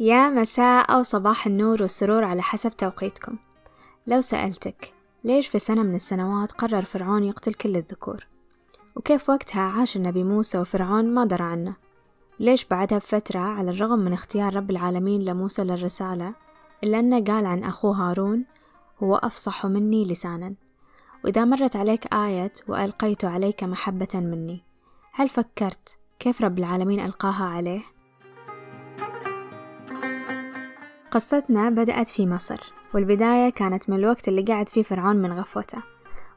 يا مساء أو صباح النور والسرور على حسب توقيتكم. لو سألتك ليش في سنة من السنوات قرر فرعون يقتل كل الذكور؟ وكيف وقتها عاش النبي موسى وفرعون ما درى عنه؟ ليش بعدها بفترة على الرغم من اختيار رب العالمين لموسى للرسالة إلا أنه قال عن أخوه هارون هو أفصح مني لسانا. وإذا مرت عليك آية وألقيت عليك محبة مني هل فكرت كيف رب العالمين ألقاها عليه؟ قصتنا بدأت في مصر والبداية كانت من الوقت اللي قعد فيه فرعون من غفوته.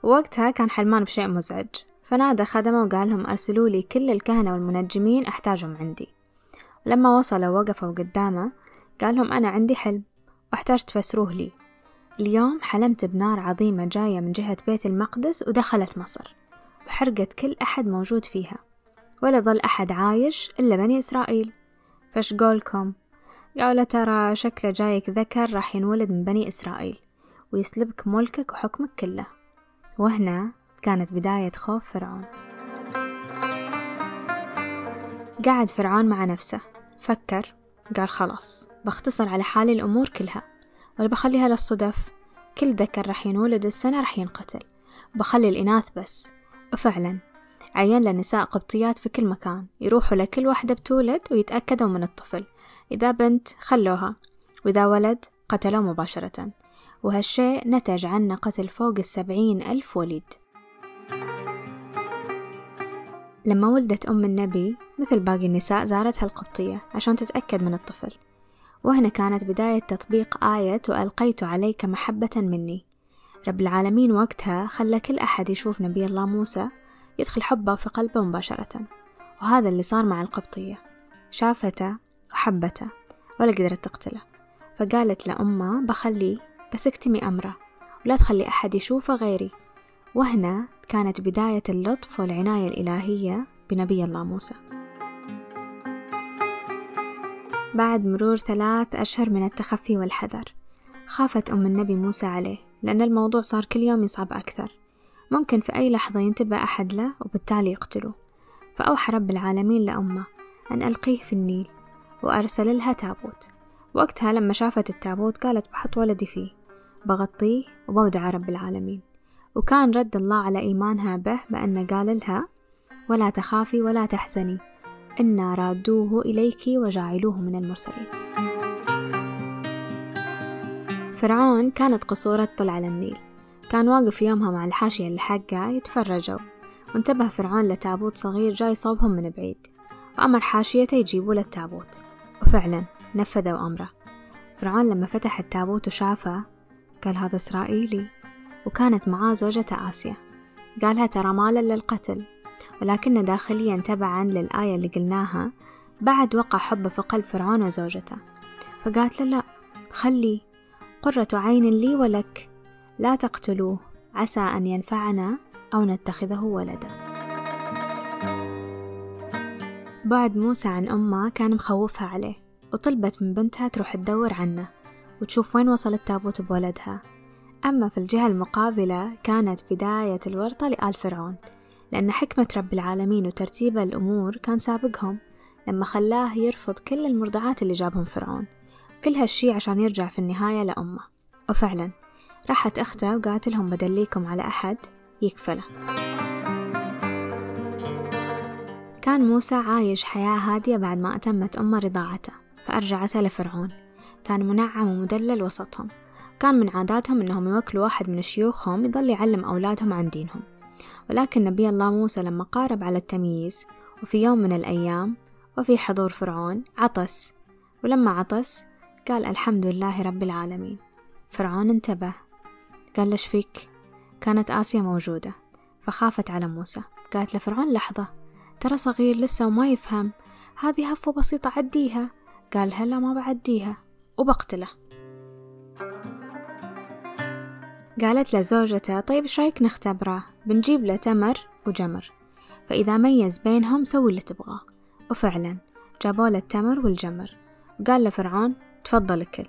ووقتها كان حلمان بشيء مزعج فنادى خدمه وقال لهم أرسلوا لي كل الكهنة والمنجمين أحتاجهم عندي. ولما وصلوا وقفوا قدامه قال لهم أنا عندي حلم وأحتاج تفسروه لي. اليوم حلمت بنار عظيمة جاية من جهة بيت المقدس ودخلت مصر وحرقت كل أحد موجود فيها ولا ظل أحد عايش إلا بني إسرائيل. فش قالوا ترى شكله جايك ذكر راح ينولد من بني إسرائيل ويسلبك ملكك وحكمك كله. وهنا كانت بداية خوف فرعون. قعد فرعون مع نفسه فكر قال خلاص بختصر على حالي الأمور كلها. ولا بخليها للصدف كل ذكر راح ينولد السنة راح ينقتل. بخلي الإناث بس. وفعلا عين لنساء قبطيات في كل مكان يروحوا لكل واحدة بتولد ويتأكدوا من الطفل. إذا بنت خلوها وإذا ولد قتلوه مباشرة. وهالشيء نتج عنه قتل فوق السبعين ألف وليد. لما ولدت أم النبي مثل باقي النساء زارتها القبطية عشان تتأكد من الطفل. وهنا كانت بداية تطبيق آية وألقيت عليك محبة مني. رب العالمين وقتها خلى كل أحد يشوف نبي الله موسى يدخل حبه في قلبه مباشرة. وهذا اللي صار مع القبطية. شافته وحبته ولا قدرت تقتله. فقالت لأمه بخليه بس اكتمي أمره ولا تخلي أحد يشوفه غيري. وهنا كانت بداية اللطف والعناية الإلهية بنبي الله موسى. بعد مرور ثلاث أشهر من التخفي والحذر خافت أم النبي موسى عليه لأن الموضوع صار كل يوم يصعب أكثر. ممكن في أي لحظة ينتبه أحد له وبالتالي يقتله. فأوحى رب العالمين لأمه أن ألقيه في النيل. وأرسل لها تابوت. وقتها لما شافت التابوت قالت بحط ولدي فيه. بغطيه وبودع رب العالمين. وكان رد الله على إيمانها به بأن قال لها ولا تخافي ولا تحزني. إنا رادوه إليك وجعلوه من المرسلين. فرعون كانت قصوره تطل على النيل. كان واقف يومها مع الحاشية اللي حقه يتفرجوا وانتبه فرعون لتابوت صغير جاي صوبهم من بعيد. وأمر حاشيته يجيبوا له التابوت. وفعلا نفذوا أمره. فرعون لما فتح التابوت وشافه قال هذا إسرائيلي وكانت معاه زوجته آسيا. قالها ترى مالا للقتل ولكن داخليا تبعا للآية اللي قلناها بعد وقع حبه في قلب فرعون وزوجته. فقالت له لا خلي قرة عين لي ولك لا تقتلوه عسى أن ينفعنا أو نتخذه ولدا. بعد موسى عن أمه كان مخوفها عليه وطلبت من بنتها تروح تدور عنه وتشوف وين وصل التابوت بولدها. أما في الجهة المقابلة كانت بداية الورطة لآل فرعون لأن حكمة رب العالمين وترتيب الأمور كان سابقهم لما خلاه يرفض كل المرضعات اللي جابهم فرعون كل هالشي عشان يرجع في النهاية لأمه. وفعلا راحت أخته وقالت لهم بدليكم على أحد يكفله. كان موسى عايش حياة هادية بعد ما أتمت أمه رضاعته فأرجعته لفرعون. كان منعم ومدلل وسطهم. كان من عاداتهم أنهم يوكلوا واحد من شيوخهم يظل يعلم أولادهم عن دينهم. ولكن نبي الله موسى لما قارب على التمييز وفي يوم من الأيام وفي حضور فرعون عطس. ولما عطس قال الحمد لله رب العالمين. فرعون انتبه. قال لش فيك؟ كانت آسيا موجودة فخافت على موسى. قالت لفرعون لحظة ترى صغير لسه وما يفهم. هذه هفوة بسيطة عديها. قال هلا ما بعديها. وبقتله. قالت لزوجته طيب إيش رأيك نختبره؟ بنجيب له تمر وجمر. فإذا ميز بينهم سوي اللي تبغاه. وفعلا جابوا له التمر والجمر. وقال لفرعون تفضل كل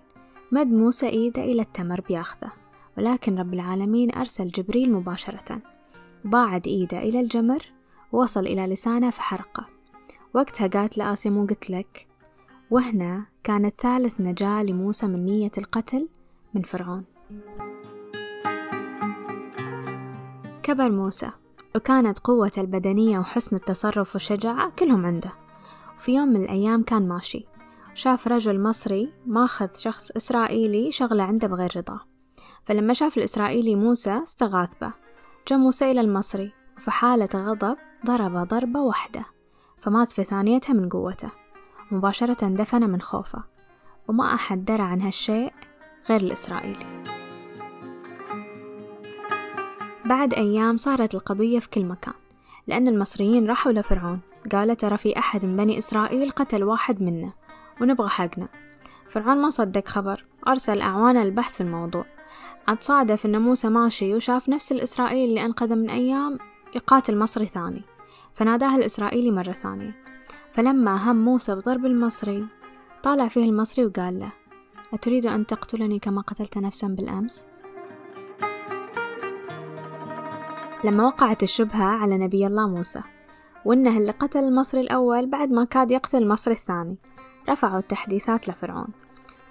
مد موسى إيده إلى التمر بياخذه. ولكن رب العالمين أرسل جبريل مباشرة. باعد إيده إلى الجمر ووصل إلى لسانه فحرقه. وقتها قالت لآسيا مو قلت لك. وهنا كانت ثالث نجاة لموسى من نية القتل من فرعون. كبر موسى وكانت قوته البدنية وحسن التصرف والشجاعة كلهم عنده. وفي يوم من الأيام كان ماشي. شاف رجل مصري ماخذ شخص إسرائيلي شغلة عنده بغير رضاه فلما شاف الإسرائيلي موسى استغاث به. جاء موسى إلى المصري وفي حالة غضب ضرب ضربة واحدة فمات في ثانيتها من قوته مباشرة دفن من خوفه وما أحد درى عن هالشيء غير الإسرائيلي. بعد أيام صارت القضية في كل مكان لأن المصريين راحوا لفرعون. قال ترى في أحد من بني إسرائيل قتل واحد منا ونبغى حقنا. فرعون ما صدق خبر أرسل أعوانه للبحث في الموضوع. عاد صادف إن موسى ماشي وشاف نفس الإسرائيلي اللي أنقذه من أيام يقاتل مصري ثاني. فناداه الإسرائيلي مرة ثانية. فلما هم موسى بضرب المصري طالع فيه المصري وقال له أتريد أن تقتلني كما قتلت نفسا بالأمس؟ لما وقعت الشبهة على نبي الله موسى وإنه اللي قتل المصري الأول بعد ما كاد يقتل المصري الثاني رفعوا التحديثات لفرعون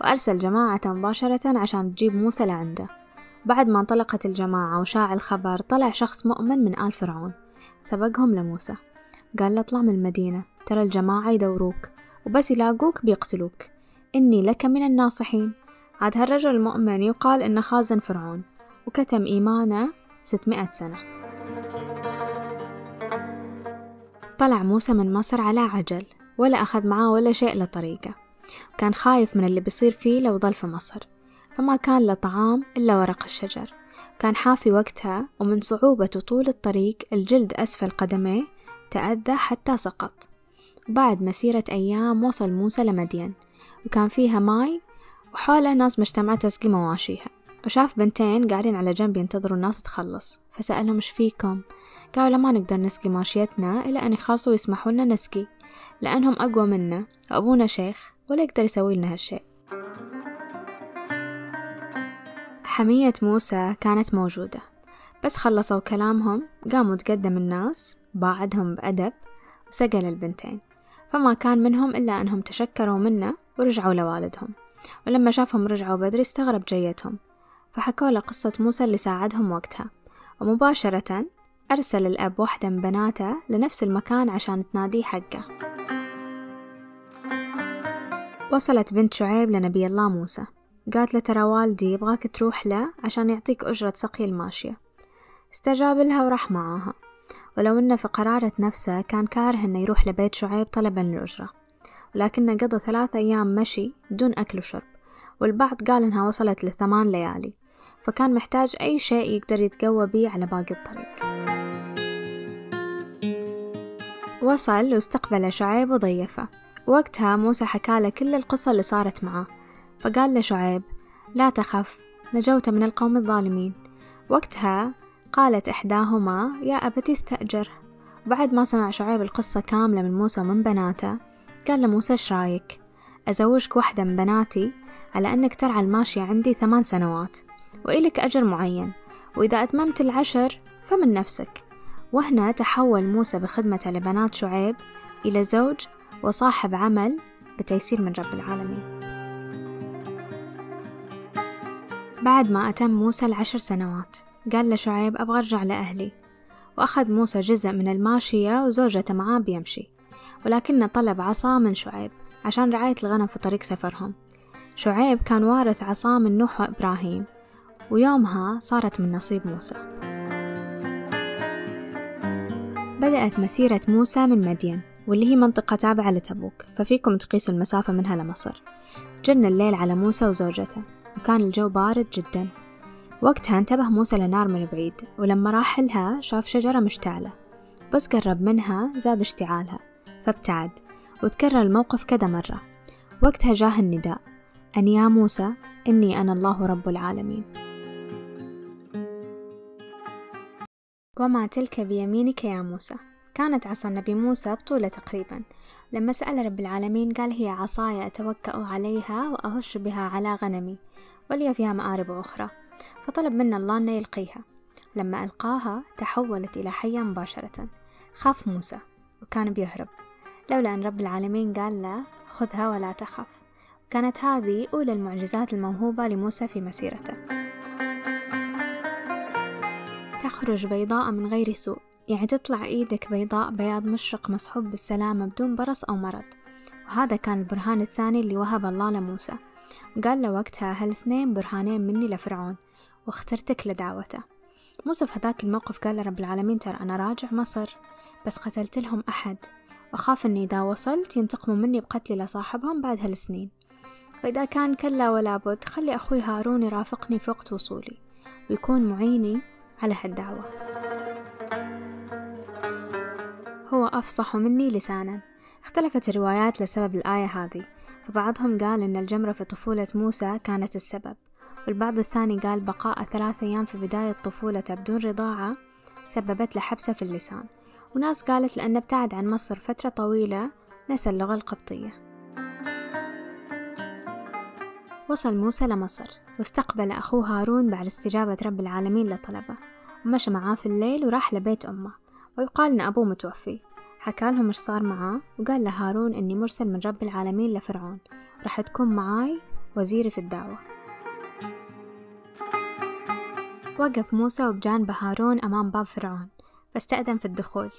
وأرسل جماعة مباشرة عشان تجيب موسى لعنده. بعد ما انطلقت الجماعة وشاع الخبر طلع شخص مؤمن من آل فرعون. سبقهم لموسى. قال له اطلع من المدينة ترى الجماعة يدوروك وبس يلاقوك بيقتلوك. إني لك من الناصحين. عاد هالرجل المؤمن يقال إنه خازن فرعون وكتم إيمانه ستمائة سنة. طلع موسى من مصر على عجل ولا أخذ معاه ولا شيء لطريقة. كان خايف من اللي بيصير فيه لو ظل في مصر فما كان له طعام إلا ورق الشجر. كان حافي وقتها ومن صعوبة طول الطريق الجلد أسفل قدميه تأذى حتى سقط. بعد مسيرة أيام وصل موسى لمدين وكان فيها ماي وحوله ناس مجتمعة تسقي مواشيها. وشاف بنتين قاعدين على جنب ينتظروا الناس تخلص. فسألهم إيش فيكم؟ قالوا ما نقدر نسقي ماشيتنا إلا أن يخلصوا ويسمحوا لنا نسقي لأنهم أقوى منا وأبونا شيخ ولا يقدر يسوي لنا هالشيء. حمية موسى كانت موجودة. بس خلصوا كلامهم قاموا تقدم الناس باعدهم بأدب وسقى للبنتين فما كان منهم إلا أنهم تشكروا منه ورجعوا لوالدهم. ولما شافهم رجعوا بدري استغرب جيتهم. فحكوا له قصة موسى اللي ساعدهم وقتها. ومباشرة أرسل الأب واحدة من بناته لنفس المكان عشان تناديه حقه. وصلت بنت شعيب لنبي الله موسى. قالت له ترى والدي يبغاك تروح له عشان يعطيك أجرة سقي الماشية. استجاب لها وراح معاها. ولو إنه في قرارة نفسه كان كاره إنه يروح لبيت شعيب طلبا للأجرة. ولكنه قضى ثلاث أيام مشي بدون أكل وشرب. والبعض قال إنها وصلت لثمان ليالي. فكان محتاج أي شيء يقدر يتقوى بيه على باقي الطريق. وصل واستقبل شعيب وضيفه. وقتها موسى حكى كل القصة اللي صارت معاه فقال لشعيب لا تخف نجوت من القوم الظالمين. وقتها قالت إحداهما يا أبتي استأجر. بعد ما سمع شعيب القصة كاملة من موسى ومن بناته قال لموسى إيش رأيك؟ أزوجك واحدة من بناتي على أنك ترعى الماشية عندي ثمان سنوات وإلك أجر معين وإذا أتممت العشر فمن نفسك. وهنا تحول موسى بخدمته لبنات شعيب إلى زوج وصاحب عمل بتيسير من رب العالمين. بعد ما أتم موسى العشر سنوات قال لشعيب أبغى أرجع لأهلي. وأخذ موسى جزء من الماشية وزوجته معاه بيمشي. ولكنه طلب عصا من شعيب عشان رعاية الغنم في طريق سفرهم. شعيب كان وارث عصا من نوح وإبراهيم ويومها صارت من نصيب موسى. بدأت مسيرة موسى من مدين واللي هي منطقة تابعة لتبوك ففيكم تقيسوا المسافة منها لمصر. جن الليل على موسى وزوجته. وكان الجو بارد جدا. وقتها انتبه موسى لنار من بعيد ولما راح لها شاف شجرة مشتعلة. بس قرب منها زاد اشتعالها فابتعد وتكرر الموقف كذا مرة. وقتها جاه النداء أن يا موسى إني أنا الله رب العالمين. وما تلك بيمينك يا موسى. كانت عصا النبي موسى بطولة تقريبا. لما سأل رب العالمين قال هي عصاي أتوكأ عليها وأهش بها على غنمي ولي فيها مآرب أخرى. فطلب منا الله أن يلقيها. لما ألقاها تحولت إلى حية مباشرة. خاف موسى وكان بيهرب. لولا أن رب العالمين قال له خذها ولا تخف كانت هذه أولى المعجزات الموهوبة لموسى في مسيرته. تخرج بيضاء من غير سوء. يعني تطلع إيدك بيضاء بياض مشرق مصحوب بالسلامة بدون برص أو مرض. وهذا كان البرهان الثاني اللي وهب الله لموسى. قال له وقتها هالاثنين برهانين مني لفرعون واخترتك لدعوته. موسى في هذاك الموقف قال لرب العالمين ترى أنا راجع مصر بس قتلت لهم أحد. وأخاف أني إذا وصلت ينتقموا مني بقتلي لصاحبهم بعد هالسنين. وإذا كان كلا ولا بد خلي أخوي هارون يرافقني في وقت وصولي ويكون معيني على هالدعوة. هو أفصح مني لسانا. اختلفت الروايات لسبب الآية هذه فبعضهم قال إن الجمرة في طفولة موسى كانت السبب والبعض الثاني قال بقاء ثلاث أيام في بداية طفولته بدون رضاعة سببت له حبسة في اللسان. وناس قالت لأنه ابتعد عن مصر فترة طويلة نسى اللغة القبطية. وصل موسى لمصر واستقبل أخوه هارون بعد استجابة رب العالمين لطلبه. ومشى معاه في الليل وراح لبيت أمه. ويقال إن أبوه متوفي. حكى لهم إيش صار معاه وقال لهارون إني مرسل من رب العالمين لفرعون. راح تكون معاي وزيري في الدعوة. وقف موسى وبجانب هارون أمام باب فرعون فاستأذن في الدخول.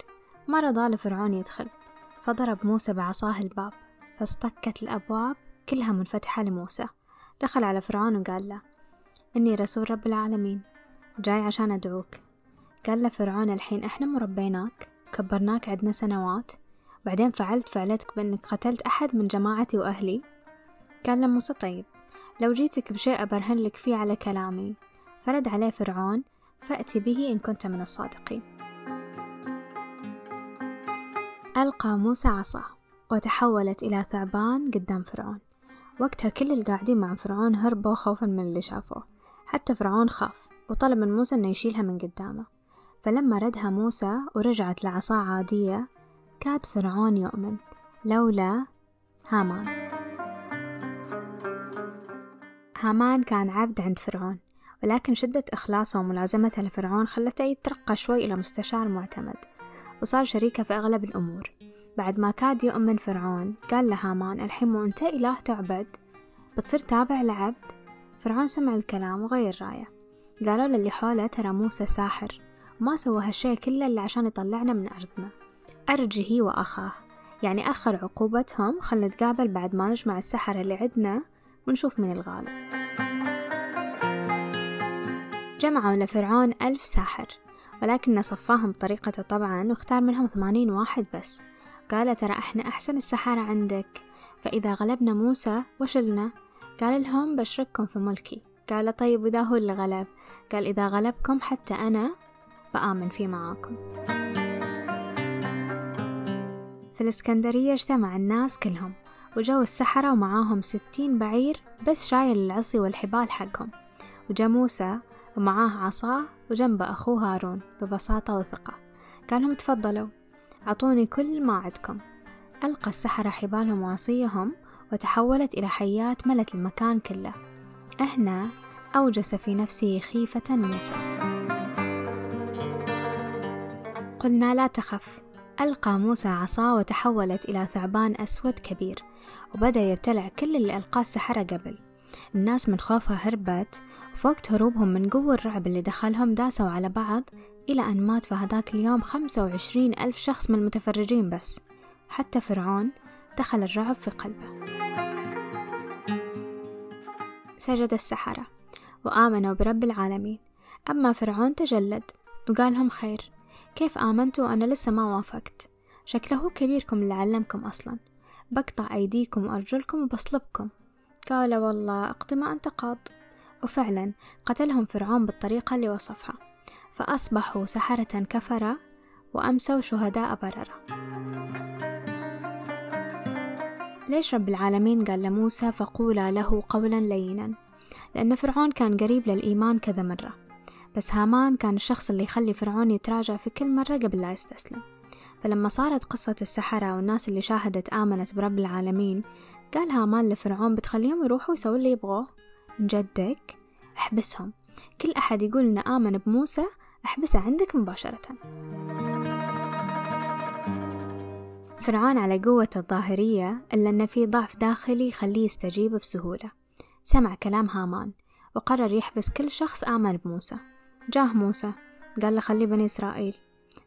ما رضى لفرعون يدخل. فضرب موسى بعصاه الباب فاصطكت الأبواب كلها منفتحة لموسى. دخل على فرعون وقال له إني رسول رب العالمين جاي عشان أدعوك. قال له فرعون الحين إحنا مربيناك كبرناك عدنا سنوات بعدين فعلت فعلتك بأنك قتلت أحد من جماعتي وأهلي؟ قال له موسى طيب لو جيتك بشيء أبرهن لك فيه على كلامي فرد عليه فرعون فأتي به إن كنت من الصادقين. ألقى موسى عصاه وتحولت إلى ثعبان قدام فرعون. وقتها كل القاعدين مع فرعون هربوا خوفا من اللي شافوه. حتى فرعون خاف وطلب من موسى أنه يشيلها من قدامه. فلما ردها موسى ورجعت لعصا عادية كاد فرعون يؤمن لولا هامان. هامان كان عبد عند فرعون ولكن شدة إخلاصه وملازمته لفرعون خلته يترقى شوي إلى مستشار معتمد وصار شريكه في أغلب الأمور. بعد ما كاد يؤمن فرعون قال لهامان الحين مو أنت إله تعبد. بتصير تابع لعبد؟ فرعون سمع الكلام وغير رايه. قالوا للي حوله ترى موسى ساحر. وما سوى هالشي كله إلا عشان يطلعنا من أرضنا. أرجه وأخاه. يعني أخر عقوبتهم خل نتقابل بعد ما نجمع السحرة اللي عدنا ونشوف من الغالب. جمعوا لفرعون ألف ساحر ولكن صفاهم بطريقته طبعا واختار منهم ثمانين واحد بس. قال ترى إحنا أحسن السحرة عندك. فإذا غلبنا موسى وشلنا قال لهم بشرككم في ملكي. قال طيب وإذا هو اللي غلب؟ قال إذا غلبكم حتى أنا بآمن فيه معاكم. في الإسكندرية اجتمع الناس كلهم وجو السحرة ومعاهم ستين بعير بس شايل العصي والحبال حقهم. وجا موسى ومعاه عصاه وجنبه أخوه هارون ببساطة وثقة. قال لهم تفضلوا أعطوني كل ما عندكم. ألقى السحرة حبالهم وعصيهم وتحولت إلى حيات ملت المكان كله. هنا أوجس في نفسه خيفة موسى. قلنا لا تخف. ألقى موسى عصاه وتحولت إلى ثعبان أسود كبير وبدأ يبتلع كل اللي ألقاه السحرة قبل. الناس من خوفها هربت وقت هروبهم من قوة الرعب اللي دخلهم داسوا على بعض إلى أن مات في هذاك اليوم خمسة وعشرين ألف شخص من المتفرجين بس. حتى فرعون دخل الرعب في قلبه. سجد السحرة وآمنوا برب العالمين. أما فرعون تجلد وقال لهم خير. كيف آمنتوا؟ وأنا لسه ما وافقت. شكله كبيركم اللي علمكم أصلا. بقطع أيديكم وأرجلكم وبصلبكم. قال والله أقضي ما أنت قاض وفعلا قتلهم فرعون بالطريقة اللي وصفها. فأصبحوا سحرة كفرة وأمسوا شهداء بررة. ليش رب العالمين قال لموسى فقولا له قولا لينا؟ لأن فرعون كان قريب للإيمان كذا مرة. بس هامان كان الشخص اللي يخلي فرعون يتراجع في كل مرة قبل لا يستسلم. فلما صارت قصة السحرة والناس اللي شاهدت آمنت برب العالمين قال هامان لفرعون بتخليهم يروحوا يسووا اللي يبغوه. من جدك؟ احبسهم. كل أحد يقول إنه آمن بموسى احبسه عندك مباشرة. فرعون على قوة الظاهرية إلا أن في ضعف داخلي يخليه يستجيب بسهولة. سمع كلام هامان وقرر يحبس كل شخص آمن بموسى. جاه موسى قال له خلي بني إسرائيل.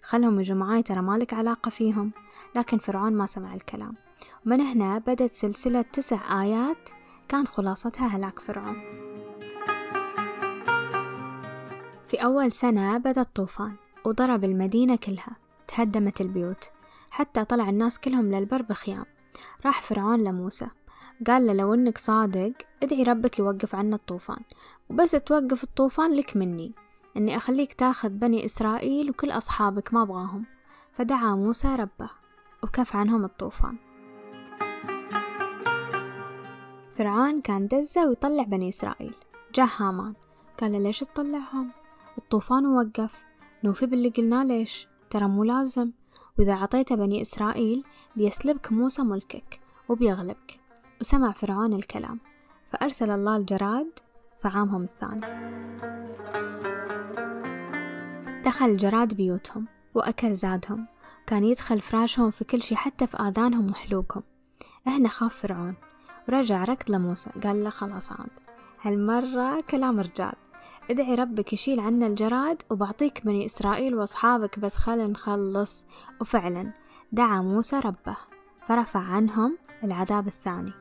خلهم يجوا معاي ترى مالك علاقة فيهم. لكن فرعون ما سمع الكلام. ومن هنا بدت سلسلة تسع آيات كان خلاصتها هلاك فرعون. في أول سنة بدأ الطوفان وضرب المدينة كلها تهدمت البيوت حتى طلع الناس كلهم للبر بخيام. راح فرعون لموسى قال له لو إنك صادق ادعي ربك يوقف عنا الطوفان. وبس توقف الطوفان لك مني. إني أخليك تاخذ بني إسرائيل وكل أصحابك ما أبغاهم. فدعا موسى ربه وكف عنهم الطوفان. فرعون كان دزة ويطلع بني إسرائيل. جاه هامان قال له ليش تطلعهم؟ الطوفان وقف نوفي باللي قلنا ليش؟ ترى مو لازم. وإذا عطيته بني إسرائيل بيسلبك موسى ملكك وبيغلبك. وسمع فرعون الكلام. فأرسل الله الجراد فعامهم الثاني. دخل الجراد بيوتهم وأكل زادهم. كان يدخل فراشهم في كل شي حتى في آذانهم وحلوقهم. هنا خاف فرعون. ورجع ركض لموسى قال له خلاص عاد. هالمرة كلام رجال. ادعي ربك يشيل عنا الجراد وبعطيك بني إسرائيل وأصحابك بس خل نخلص. وفعلا دعا موسى ربه. فرفع عنهم العذاب الثاني.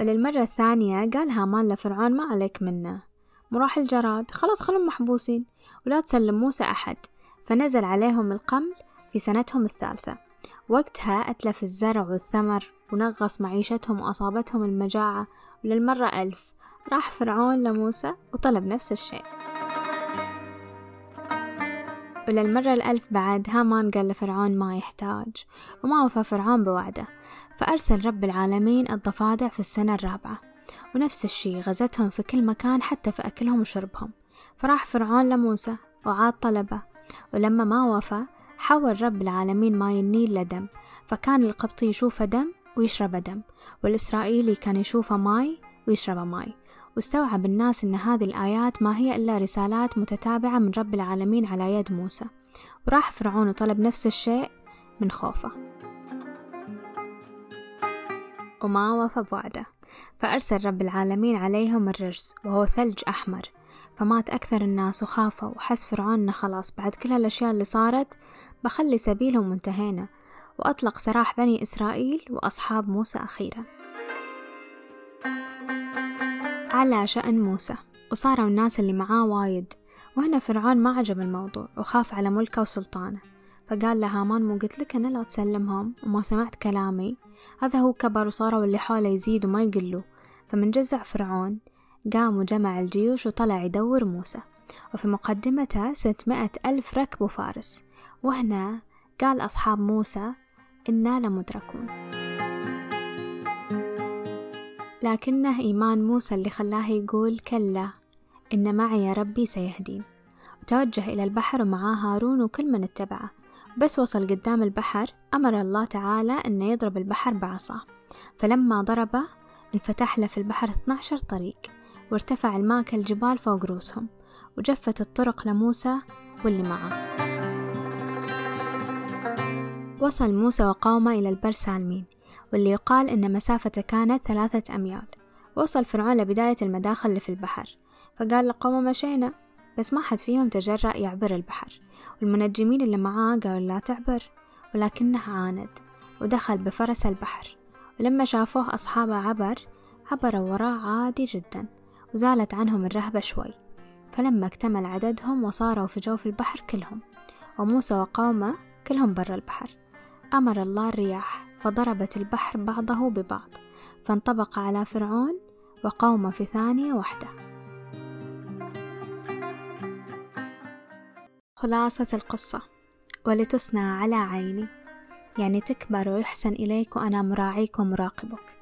وللمرة الثانية قال هامان لفرعون ما عليك منه. مراح الجراد. خلاص خلهم محبوسين. ولا تسلم موسى أحد. فنزل عليهم القمل في سنتهم الثالثة. وقتها أتلف الزرع والثمر ونغص معيشتهم وأصابتهم المجاعة. وللمرة ألف. راح فرعون لموسى وطلب نفس الشيء. وللمرة الألف بعد هامان قال لفرعون ما يحتاج. وما وفى فرعون بوعده. فأرسل رب العالمين الضفادع في السنة الرابعة. ونفس الشي غزتهم في كل مكان حتى في أكلهم وشربهم. فراح فرعون لموسى وعاد طلبه ولما ما وفى حول رب العالمين ماي النيل لدم فكان القبطي يشوفه دم ويشربه دم والإسرائيلي كان يشوفه ماي ويشربه ماي. واستوعب الناس أن هذه الآيات ما هي إلا رسالات متتابعة من رب العالمين على يد موسى. وراح فرعون وطلب نفس الشيء من خوفه. وما وفى بوعده. فأرسل رب العالمين عليهم الرجس وهو ثلج أحمر. فمات أكثر الناس وخافوا وحس فرعون خلاص بعد كل هالأشياء اللي صارت بخلي سبيلهم وانتهينا. وأطلق سراح بني إسرائيل وأصحاب موسى أخيرا. على شأن موسى وصاروا الناس اللي معاه وايد. وهنا فرعون ما عجب الموضوع وخاف على ملكه وسلطانه. فقال له هامان مو قلت لك أنا لا تسلمهم؟ وما سمعت كلامي. هذا هو كبر وصاروا اللي حوله يزيد وما يقلوا. فمن جزع فرعون قام وجمع الجيوش وطلع يدور موسى. وفي مقدمته ستمائة ألف ركب وفارس. وهنا قال أصحاب موسى إنا لمدركون لكنه إيمان موسى اللي خلاه يقول كلا إن معي ربي سيهدين. وتوجه إلى البحر ومعاه هارون وكل من اتبعه. بس وصل قدام البحر أمر الله تعالى أنه يضرب البحر بعصاه. فلما ضربه انفتح له في البحر 12 طريق وارتفع الماء كالجبال فوق رؤوسهم وجفت الطرق لموسى واللي معه. وصل موسى وقومه إلى البر سالمين واللي يقال إن مسافته كانت ثلاثة أميال. وصل فرعون لبداية المداخل اللي في البحر فقال لقومه مشينا بس ما حد فيهم تجرأ يعبر البحر. والمنجمين اللي معاه قالوا لا تعبر ولكنه عاند ودخل بفرس البحر. ولما شافوه أصحابه عبر عبروا وراه عادي جدا وزالت عنهم الرهبة شوي. فلما اكتمل عددهم وصاروا في جوف البحر كلهم وموسى وقومه كلهم برا البحر. أمر الله الرياح فضربت البحر بعضه ببعض فانطبق على فرعون وقومه في ثانية واحدة خلاصة القصة ولتصنع على عيني. يعني تكبر ويحسن إليك وأنا مراعيك ومراقبك.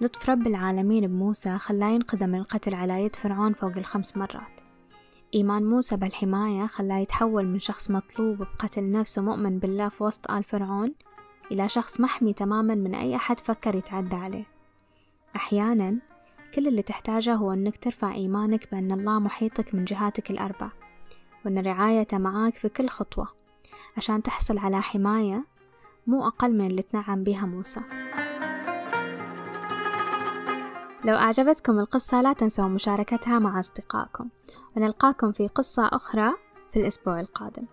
لطف رب العالمين بموسى خلاه ينقذ من القتل على يد فرعون فوق الخمس مرات. إيمان موسى بالحماية خلاه يتحول من شخص مطلوب بقتل نفسه مؤمن بالله في وسط آل فرعون إلى شخص محمي تماما من أي أحد فكر يتعدى عليه. أحيانا كل اللي تحتاجه هو أنك ترفع إيمانك بأن الله محيطك من جهاتك الأربع وأن رعايته معاك في كل خطوة عشان تحصل على حماية مو أقل من اللي تنعم بيها موسى. لو أعجبتكم القصة لا تنسوا مشاركتها مع أصدقائكم. ونلقاكم في قصة أخرى في الأسبوع القادم.